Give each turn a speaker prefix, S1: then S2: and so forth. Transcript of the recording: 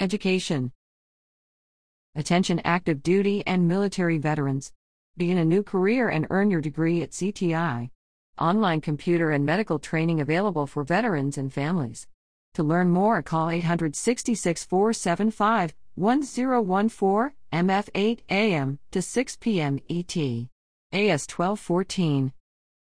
S1: Education Attention active duty and military veterans. Begin a new career and earn your degree at CTI. Online computer and medical training available for veterans and families. To learn more, call 866 475 1014 MF 8 AM to 6 PM ET. AS 1214.